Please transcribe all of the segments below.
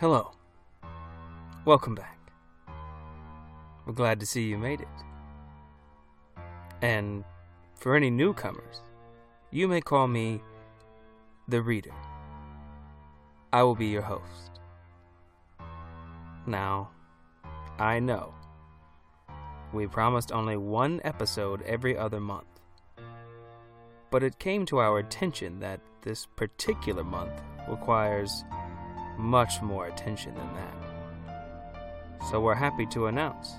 Hello. Welcome back. We're glad to see you made it. And for any newcomers, you may call me the Reader. I will be your host. Now, I know we promised only one episode every other month. But it came to our attention that this particular month requires much more attention than that. So we're happy to announce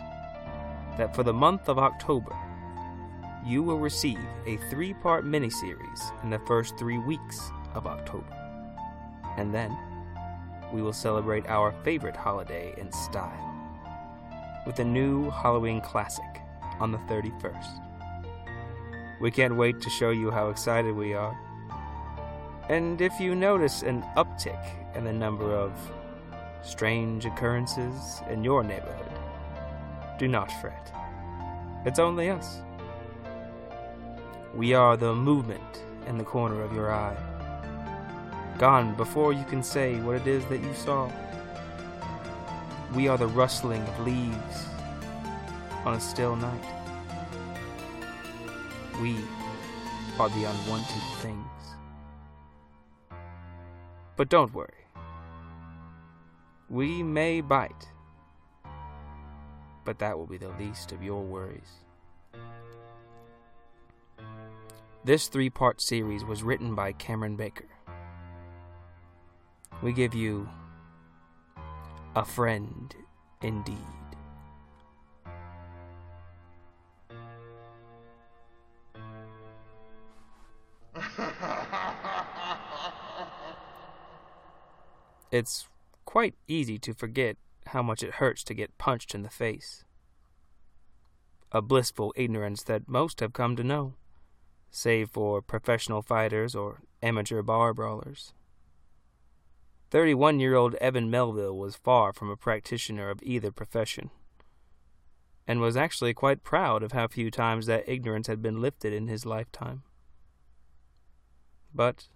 that for the month of October, you will receive a three part miniseries in the first three weeks of October. And then we will celebrate our favorite holiday in style with a new Halloween classic on the 31st. We can't wait to show you how excited we are. And if you notice an uptick in the number of strange occurrences in your neighborhood, do not fret. It's only us. We are the movement in the corner of your eye. Gone before you can say what it is that you saw. We are the rustling of leaves on a still night. We are the unwanted things. But don't worry. We may bite, but that will be the least of your worries. This three part series was written by Cameron Baker. We give you a friend indeed. It's quite easy to forget how much it hurts to get punched in the face. A blissful ignorance that most have come to know, save for professional fighters or amateur bar brawlers. 31 year old Evan Melville was far from a practitioner of either profession, and was actually quite proud of how few times that ignorance had been lifted in his lifetime. But,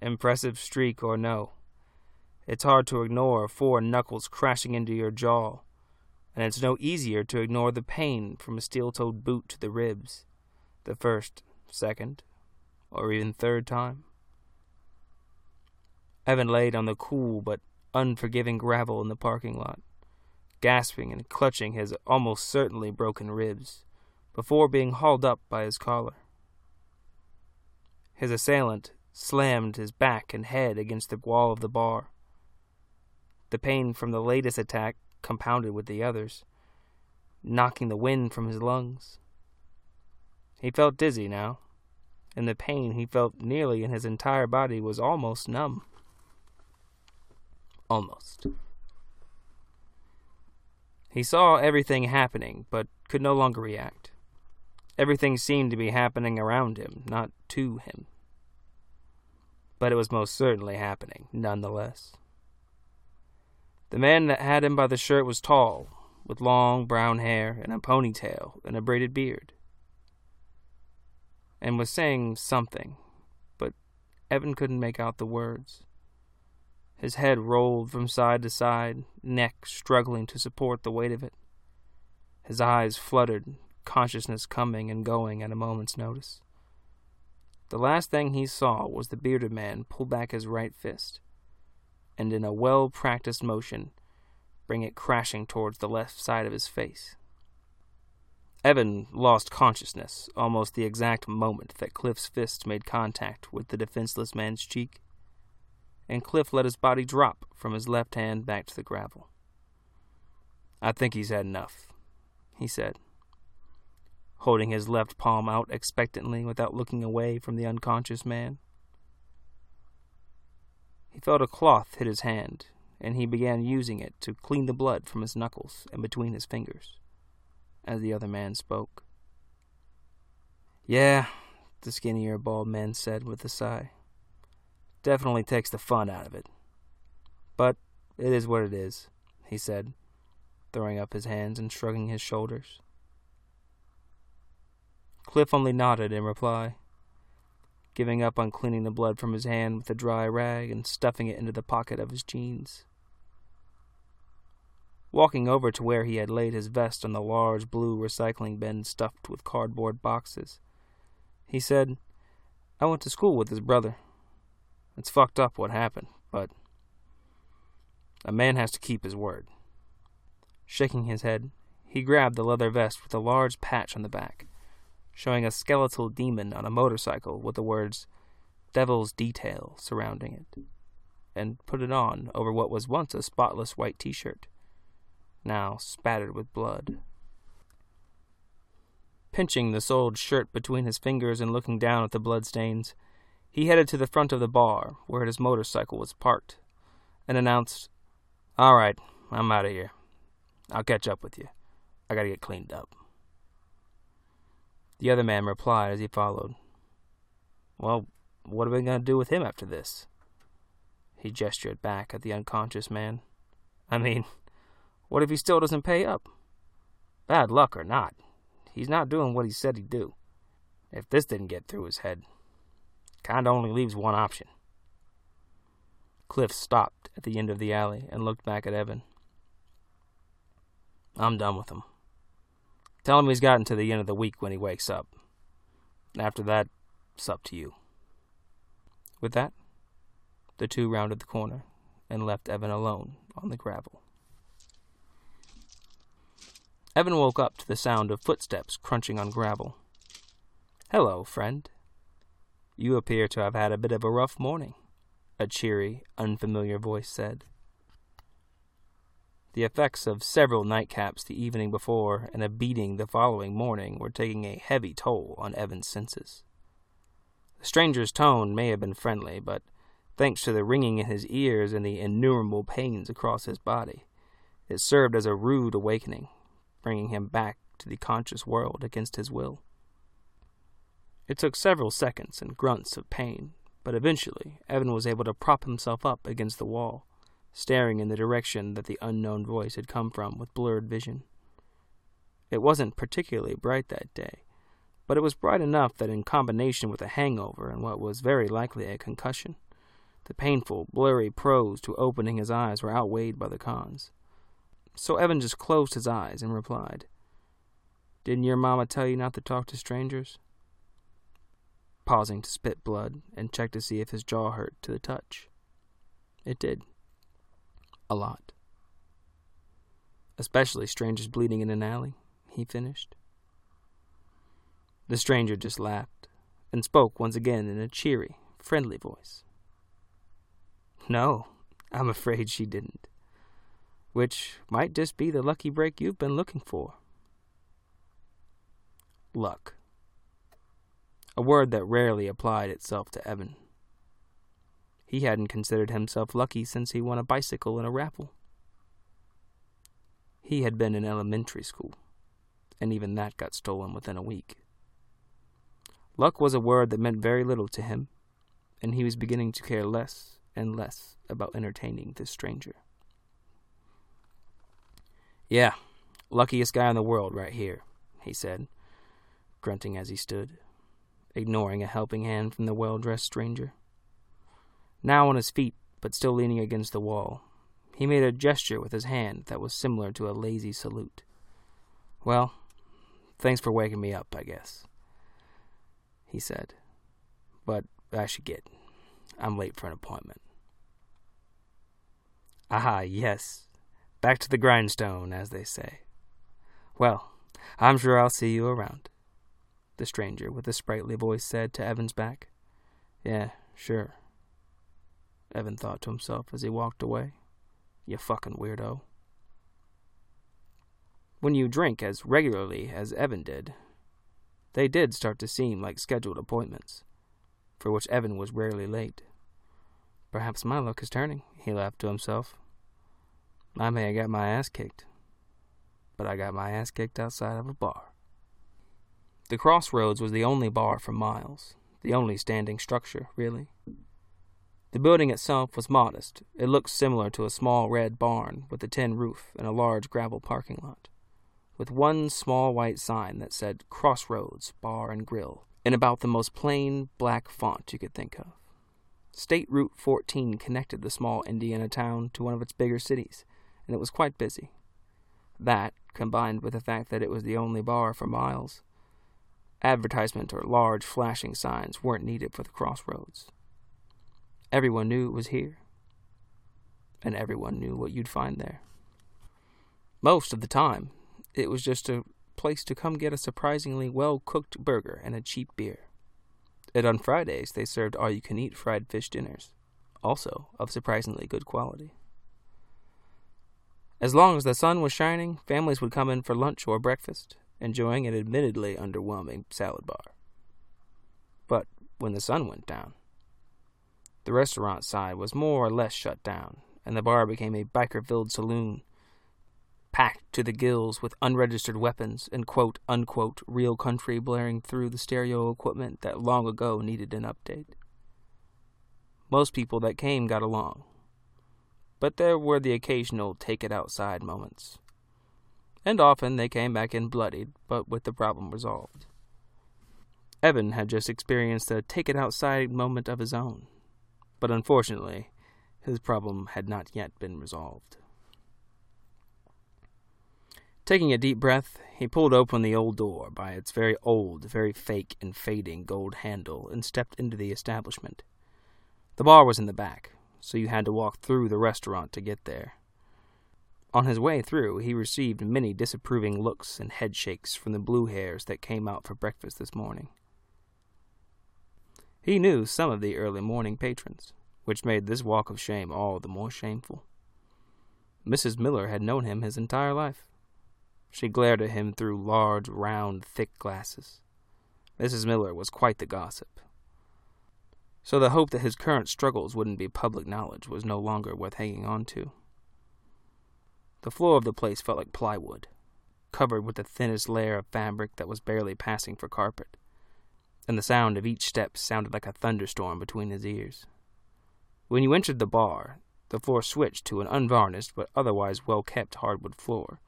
impressive streak or no, it's hard to ignore four knuckles crashing into your jaw, and it's no easier to ignore the pain from a steel toed boot to the ribs, the first, second, or even third time. Evan laid on the cool but unforgiving gravel in the parking lot, gasping and clutching his almost certainly broken ribs, before being hauled up by his collar. His assailant slammed his back and head against the wall of the bar the pain from the latest attack compounded with the others, knocking the wind from his lungs. He felt dizzy now, and the pain he felt nearly in his entire body was almost numb. Almost. He saw everything happening, but could no longer react. Everything seemed to be happening around him, not to him. But it was most certainly happening, nonetheless. The man that had him by the shirt was tall, with long brown hair and a ponytail and a braided beard, and was saying something, but Evan couldn't make out the words. His head rolled from side to side, neck struggling to support the weight of it. His eyes fluttered, consciousness coming and going at a moment's notice. The last thing he saw was the bearded man pull back his right fist and in a well practiced motion bring it crashing towards the left side of his face. Evan lost consciousness almost the exact moment that Cliff's fist made contact with the defenseless man's cheek, and Cliff let his body drop from his left hand back to the gravel. I think he's had enough, he said, holding his left palm out expectantly without looking away from the unconscious man. He felt a cloth hit his hand, and he began using it to clean the blood from his knuckles and between his fingers, as the other man spoke. Yeah, the skinnier, bald man said with a sigh. Definitely takes the fun out of it. But it is what it is, he said, throwing up his hands and shrugging his shoulders. Cliff only nodded in reply giving up on cleaning the blood from his hand with a dry rag and stuffing it into the pocket of his jeans. walking over to where he had laid his vest on the large blue recycling bin stuffed with cardboard boxes. He said, I went to school with his brother. It's fucked up what happened, but a man has to keep his word. Shaking his head, he grabbed the leather vest with a large patch on the back, showing a skeletal demon on a motorcycle with the words Devil's Detail surrounding it, and put it on over what was once a spotless white t shirt, now spattered with blood. Pinching the soiled shirt between his fingers and looking down at the bloodstains, he headed to the front of the bar where his motorcycle was parked and announced, All right, I'm out of here. I'll catch up with you. I gotta get cleaned up. The other man replied as he followed. Well, what are we going to do with him after this? He gestured back at the unconscious man. I mean, what if he still doesn't pay up? Bad luck or not, he's not doing what he said he'd do. If this didn't get through his head, kinda only leaves one option. Cliff stopped at the end of the alley and looked back at Evan. I'm done with him. Tell him he's gotten to the end of the week when he wakes up. After that, it's up to you. With that, the two rounded the corner and left Evan alone on the gravel. Evan woke up to the sound of footsteps crunching on gravel. Hello, friend. You appear to have had a bit of a rough morning, a cheery, unfamiliar voice said. The effects of several nightcaps the evening before and a beating the following morning were taking a heavy toll on Evan's senses. The stranger's tone may have been friendly, but thanks to the ringing in his ears and the innumerable pains across his body, it served as a rude awakening, bringing him back to the conscious world against his will. It took several seconds and grunts of pain, but eventually Evan was able to prop himself up against the wall, staring in the direction that the unknown voice had come from with blurred vision. It wasn't particularly bright that day, but it was bright enough that in combination with a hangover and what was very likely a concussion, the painful, blurry pros to opening his eyes were outweighed by the cons. So Evan just closed his eyes and replied, Didn't your mama tell you not to talk to strangers? Pausing to spit blood and check to see if his jaw hurt to the touch. It did. A lot. Especially strangers bleeding in an alley, he finished. The stranger just laughed and spoke once again in a cheery, friendly voice. No, I'm afraid she didn't. Which might just be the lucky break you've been looking for. Luck. A word that rarely applied itself to Evan. He hadn't considered himself lucky since he won a bicycle in a raffle. He had been in elementary school, and even that got stolen within a week. Luck was a word that meant very little to him, and he was beginning to care less and less about entertaining this stranger. Yeah, luckiest guy in the world right here, he said, grunting as he stood, ignoring a helping hand from the well dressed stranger. Now on his feet, but still leaning against the wall, he made a gesture with his hand that was similar to a lazy salute. Well, thanks for waking me up, I guess he said. But I should get. I'm late for an appointment. Ah, yes. Back to the grindstone, as they say. Well, I'm sure I'll see you around, the stranger with a sprightly voice said to Evan's back. Yeah, sure. Evan thought to himself as he walked away. You fucking weirdo. When you drink as regularly as Evan did, they did start to seem like scheduled appointments, for which Evan was rarely late. Perhaps my luck is turning, he laughed to himself. I may have got my ass kicked, but I got my ass kicked outside of a bar. The crossroads was the only bar for miles, the only standing structure, really. The building itself was modest. It looked similar to a small red barn with a tin roof and a large gravel parking lot with one small white sign that said Crossroads Bar and Grill in about the most plain black font you could think of. State Route 14 connected the small Indiana town to one of its bigger cities, and it was quite busy. That, combined with the fact that it was the only bar for miles, advertisement or large flashing signs weren't needed for the crossroads. Everyone knew it was here, and everyone knew what you'd find there. Most of the time, it was just a place to come get a surprisingly well cooked burger and a cheap beer. And on Fridays, they served all you can eat fried fish dinners, also of surprisingly good quality. As long as the sun was shining, families would come in for lunch or breakfast, enjoying an admittedly underwhelming salad bar. But when the sun went down, the restaurant side was more or less shut down, and the bar became a biker filled saloon packed to the gills with unregistered weapons and quote unquote real country blaring through the stereo equipment that long ago needed an update. Most people that came got along, but there were the occasional take it outside moments. And often they came back in bloodied, but with the problem resolved. Evan had just experienced a take it outside moment of his own, but unfortunately, his problem had not yet been resolved. Taking a deep breath, he pulled open the old door by its very old, very fake and fading gold handle and stepped into the establishment. The bar was in the back, so you had to walk through the restaurant to get there. On his way through, he received many disapproving looks and headshakes from the blue hairs that came out for breakfast this morning. He knew some of the early morning patrons, which made this walk of shame all the more shameful. Mrs. Miller had known him his entire life. She glared at him through large, round, thick glasses. Mrs. Miller was quite the gossip. So the hope that his current struggles wouldn't be public knowledge was no longer worth hanging on to. The floor of the place felt like plywood, covered with the thinnest layer of fabric that was barely passing for carpet, and the sound of each step sounded like a thunderstorm between his ears. When you entered the bar, the floor switched to an unvarnished but otherwise well kept hardwood floor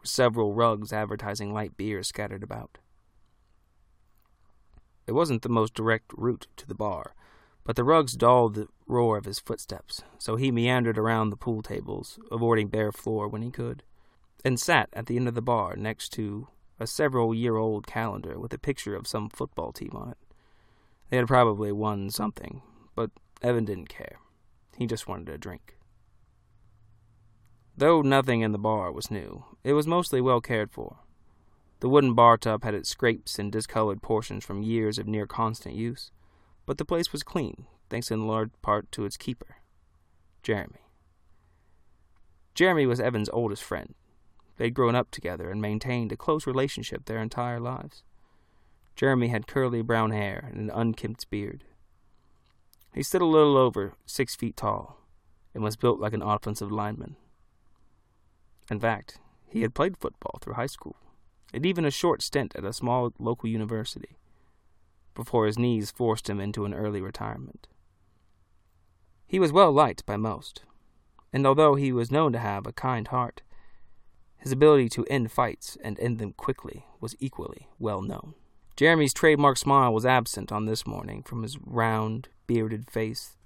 with several rugs advertising light beer scattered about. It wasn't the most direct route to the bar, but the rugs dulled the roar of his footsteps, so he meandered around the pool tables, avoiding bare floor when he could, and sat at the end of the bar next to a several year old calendar with a picture of some football team on it. They had probably won something, but Evan didn't care. He just wanted a drink. Though nothing in the bar was new, it was mostly well cared for. The wooden bar top had its scrapes and discolored portions from years of near constant use, but the place was clean, thanks in large part to its keeper, Jeremy. Jeremy was Evan's oldest friend. They'd grown up together and maintained a close relationship their entire lives. Jeremy had curly brown hair and an unkempt beard. He stood a little over six feet tall and was built like an offensive lineman. In fact, he had played football through high school, and even a short stint at a small local university, before his knees forced him into an early retirement. He was well liked by most, and although he was known to have a kind heart, his ability to end fights and end them quickly was equally well known. Jeremy's trademark smile was absent on this morning from his round, bearded face.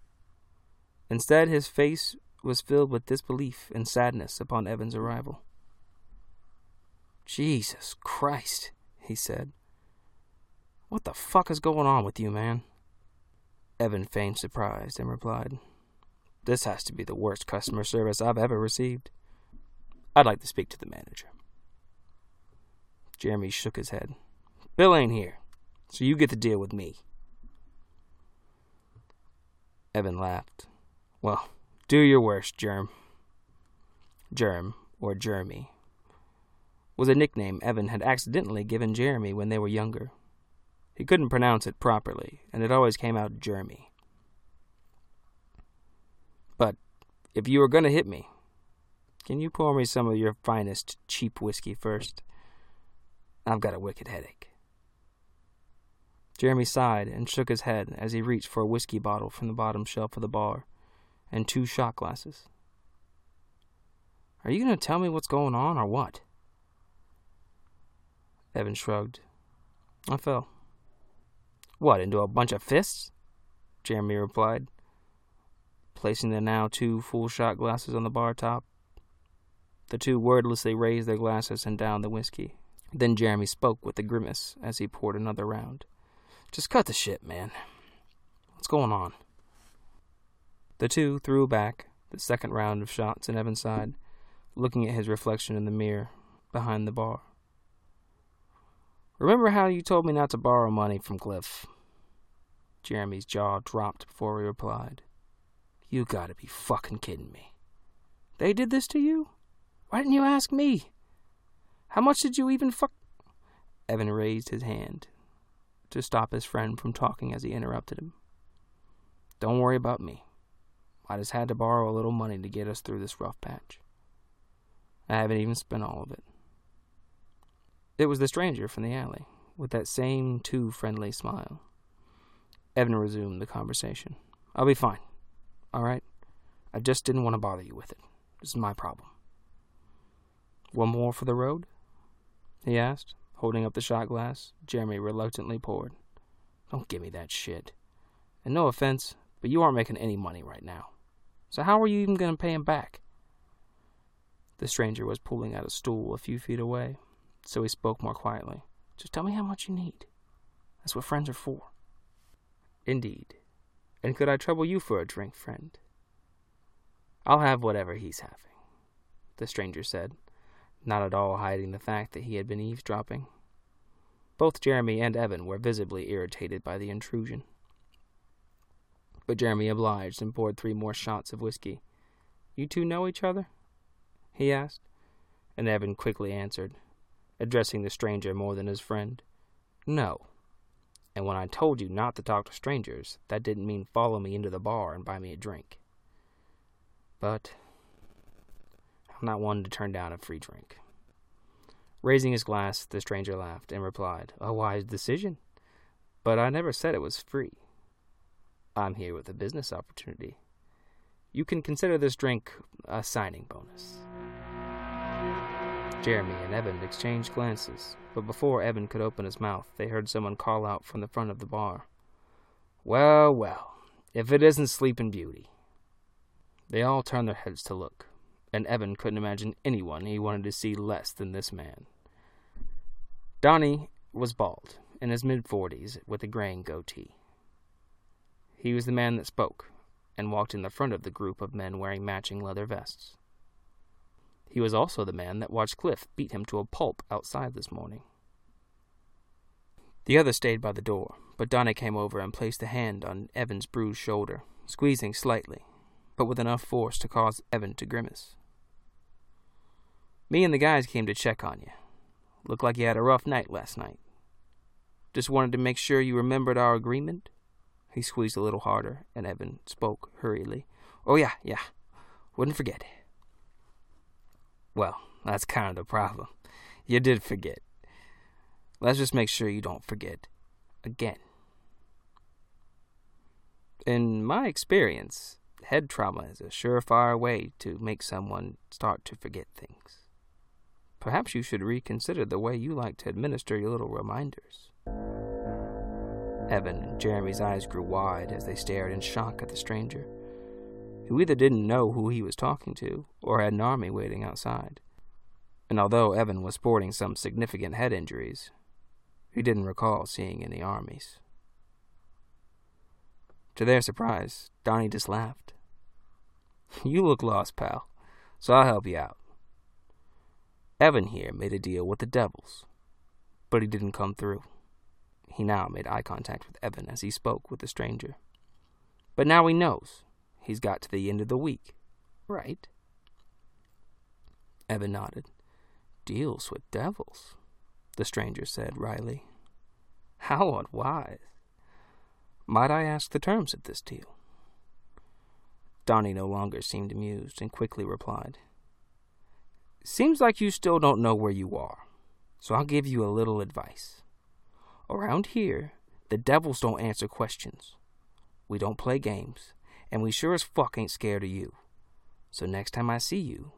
Instead, his face was filled with disbelief and sadness upon Evan's arrival. Jesus Christ, he said. What the fuck is going on with you, man? Evan feigned surprise and replied, This has to be the worst customer service I've ever received. I'd like to speak to the manager. Jeremy shook his head. Bill ain't here, so you get to deal with me. Evan laughed. Well, do your worst, Germ. Germ, or Jeremy, was a nickname Evan had accidentally given Jeremy when they were younger. He couldn't pronounce it properly, and it always came out Jeremy. But if you were going to hit me, can you pour me some of your finest cheap whiskey first? I've got a wicked headache. Jeremy sighed and shook his head as he reached for a whiskey bottle from the bottom shelf of the bar and two shot glasses. Are you going to tell me what's going on or what? Evan shrugged. I fell. What, into a bunch of fists? Jeremy replied, placing the now two full shot glasses on the bar top. The two wordlessly raised their glasses and downed the whiskey. Then Jeremy spoke with a grimace as he poured another round. Just cut the shit, man. What's going on? The two threw back the second round of shots in Evan's side, looking at his reflection in the mirror behind the bar. Remember how you told me not to borrow money from Cliff? Jeremy's jaw dropped before he replied. You gotta be fucking kidding me. They did this to you? Why didn't you ask me? How much did you even fuck? Evan raised his hand to stop his friend from talking as he interrupted him. Don't worry about me. I just had to borrow a little money to get us through this rough patch. I haven't even spent all of it. It was the stranger from the alley, with that same too friendly smile. Evan resumed the conversation. I'll be fine. All right? I just didn't want to bother you with it. This is my problem. One more for the road? He asked, holding up the shot glass. Jeremy reluctantly poured. Don't give me that shit. And no offense, but you aren't making any money right now. So how are you even going to pay him back? The stranger was pulling out a stool a few feet away, so he spoke more quietly. Just tell me how much you need. That's what friends are for. Indeed. And could I trouble you for a drink, friend? I'll have whatever he's having, the stranger said, not at all hiding the fact that he had been eavesdropping. Both Jeremy and Evan were visibly irritated by the intrusion. But Jeremy obliged and poured three more shots of whiskey. You two know each other? he asked, and Evan quickly answered, addressing the stranger more than his friend. No. And when I told you not to talk to strangers, that didn't mean follow me into the bar and buy me a drink. But I'm not one to turn down a free drink. Raising his glass, the stranger laughed and replied, A wise decision. But I never said it was free. I'm here with a business opportunity. You can consider this drink a signing bonus. Jeremy and Evan exchanged glances, but before Evan could open his mouth, they heard someone call out from the front of the bar. Well, well, if it isn't Sleeping Beauty. They all turned their heads to look, and Evan couldn't imagine anyone he wanted to see less than this man. Donnie was bald, in his mid forties, with a graying goatee. He was the man that spoke, and walked in the front of the group of men wearing matching leather vests. He was also the man that watched Cliff beat him to a pulp outside this morning. The other stayed by the door, but Donnie came over and placed a hand on Evan's bruised shoulder, squeezing slightly, but with enough force to cause Evan to grimace. Me and the guys came to check on you. Looked like you had a rough night last night. Just wanted to make sure you remembered our agreement. He squeezed a little harder, and Evan spoke hurriedly. Oh, yeah, yeah. Wouldn't forget. Well, that's kind of the problem. You did forget. Let's just make sure you don't forget again. In my experience, head trauma is a surefire way to make someone start to forget things. Perhaps you should reconsider the way you like to administer your little reminders. Evan and Jeremy's eyes grew wide as they stared in shock at the stranger who either didn't know who he was talking to or had an army waiting outside. And although Evan was sporting some significant head injuries, he didn't recall seeing any armies. To their surprise, Donnie just laughed. You look lost, pal, so I'll help you out. Evan here made a deal with the devils, but he didn't come through. He now made eye contact with Evan as he spoke with the stranger. But now he knows He's got to the end of the week, right? Evan nodded. Deals with devils, the stranger said wryly. How unwise. Might I ask the terms of this deal? Donnie no longer seemed amused and quickly replied. Seems like you still don't know where you are, so I'll give you a little advice. Around here, the devils don't answer questions. We don't play games, and we sure as fuck ain't scared of you. So next time I see you,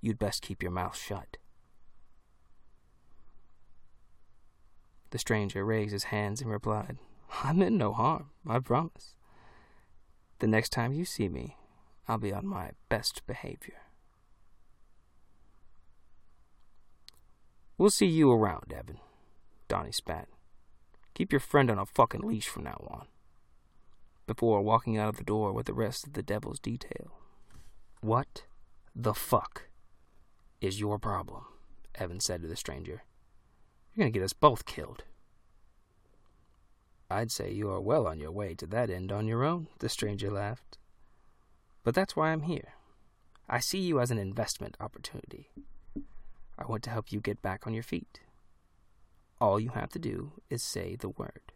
you'd best keep your mouth shut. The stranger raised his hands and replied, I meant no harm, I promise. The next time you see me, I'll be on my best behavior. We'll see you around, Evan, Donnie spat. Keep your friend on a fucking leash from now on. Before walking out of the door with the rest of the devil's detail. What the fuck is your problem? Evan said to the stranger. You're gonna get us both killed. I'd say you are well on your way to that end on your own, the stranger laughed. But that's why I'm here. I see you as an investment opportunity. I want to help you get back on your feet. All you have to do is say the word.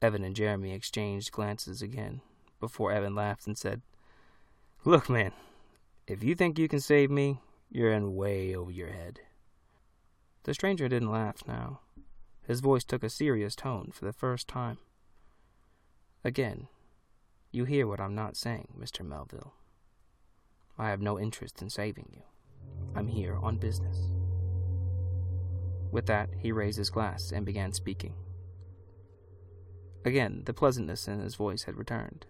Evan and Jeremy exchanged glances again before Evan laughed and said, Look, man, if you think you can save me, you're in way over your head. The stranger didn't laugh now. His voice took a serious tone for the first time. Again, you hear what I'm not saying, Mr. Melville. I have no interest in saving you. I'm here on business. With that, he raised his glass and began speaking. Again, the pleasantness in his voice had returned.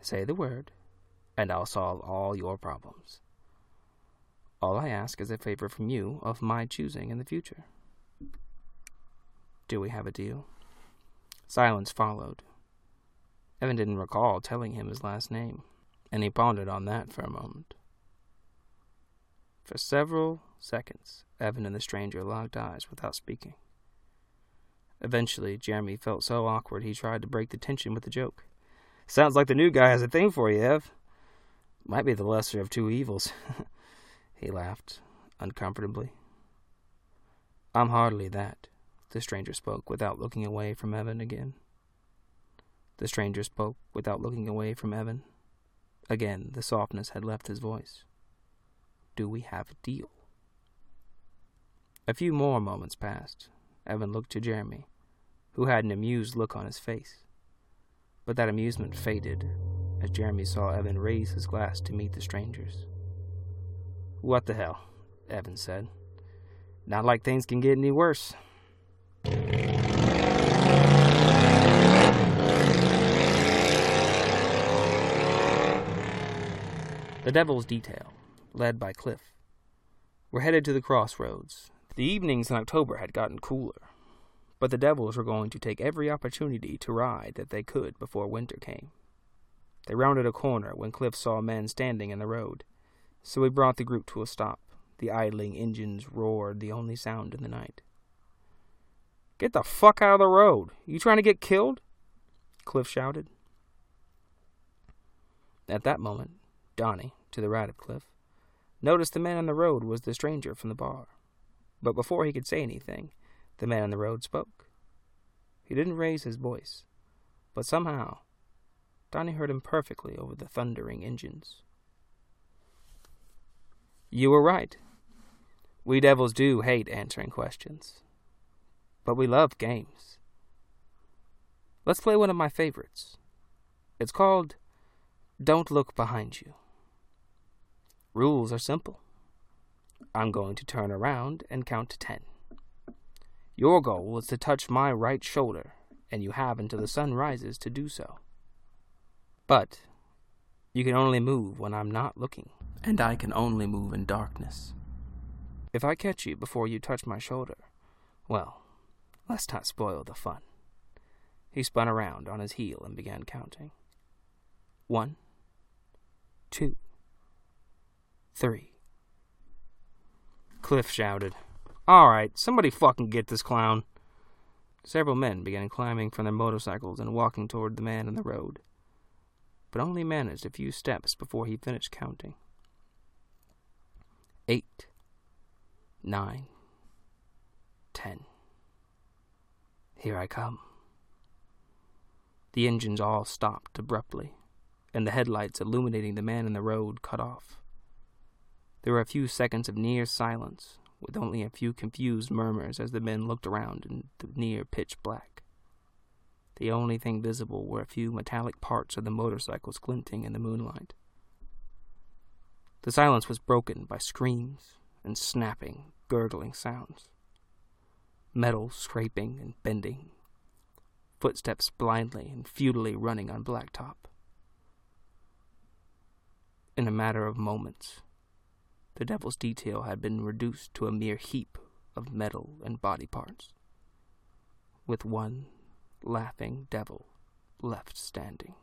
Say the word, and I'll solve all your problems. All I ask is a favor from you of my choosing in the future. Do we have a deal? Silence followed. Evan didn't recall telling him his last name, and he pondered on that for a moment. For several seconds, Evan and the stranger locked eyes without speaking. Eventually, Jeremy felt so awkward he tried to break the tension with a joke. Sounds like the new guy has a thing for you, Ev. Might be the lesser of two evils. he laughed uncomfortably. I'm hardly that, the stranger spoke without looking away from Evan again. The stranger spoke without looking away from Evan. Again, the softness had left his voice. Do we have a deal? A few more moments passed. Evan looked to Jeremy, who had an amused look on his face. But that amusement faded as Jeremy saw Evan raise his glass to meet the stranger's. What the hell? Evan said. Not like things can get any worse. The Devil's Detail led by Cliff, we were headed to the crossroads. The evenings in October had gotten cooler, but the Devils were going to take every opportunity to ride that they could before winter came. They rounded a corner when Cliff saw men standing in the road, so he brought the group to a stop. The idling engines roared, the only sound in the night. Get the fuck out of the road! You trying to get killed? Cliff shouted. At that moment, Donnie, to the right of Cliff, noticed the man on the road was the stranger from the bar. But before he could say anything, the man on the road spoke. He didn't raise his voice, but somehow Donnie heard him perfectly over the thundering engines. You were right. We devils do hate answering questions. But we love games. Let's play one of my favorites. It's called Don't Look Behind You. Rules are simple. I'm going to turn around and count to ten. Your goal is to touch my right shoulder, and you have until the sun rises to do so. But you can only move when I'm not looking, and I can only move in darkness. If I catch you before you touch my shoulder, well, let's not spoil the fun. He spun around on his heel and began counting. One, two, three. Cliff shouted. All right, somebody fucking get this clown. Several men began climbing from their motorcycles and walking toward the man in the road, but only managed a few steps before he finished counting. Eight, nine, ten. Here I come. The engines all stopped abruptly, and the headlights illuminating the man in the road cut off. There were a few seconds of near silence, with only a few confused murmurs as the men looked around in the near pitch black. The only thing visible were a few metallic parts of the motorcycles glinting in the moonlight. The silence was broken by screams and snapping, gurgling sounds. Metal scraping and bending. Footsteps blindly and futilely running on blacktop. In a matter of moments, the devil's detail had been reduced to a mere heap of metal and body parts, with one laughing devil left standing.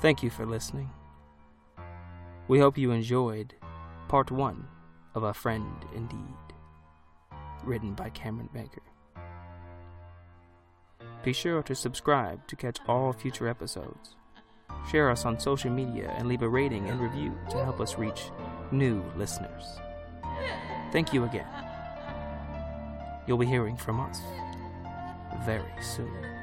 Thank you for listening. We hope you enjoyed part one of A Friend Indeed, written by Cameron Baker. Be sure to subscribe to catch all future episodes. Share us on social media and leave a rating and review to help us reach new listeners. Thank you again. You'll be hearing from us very soon.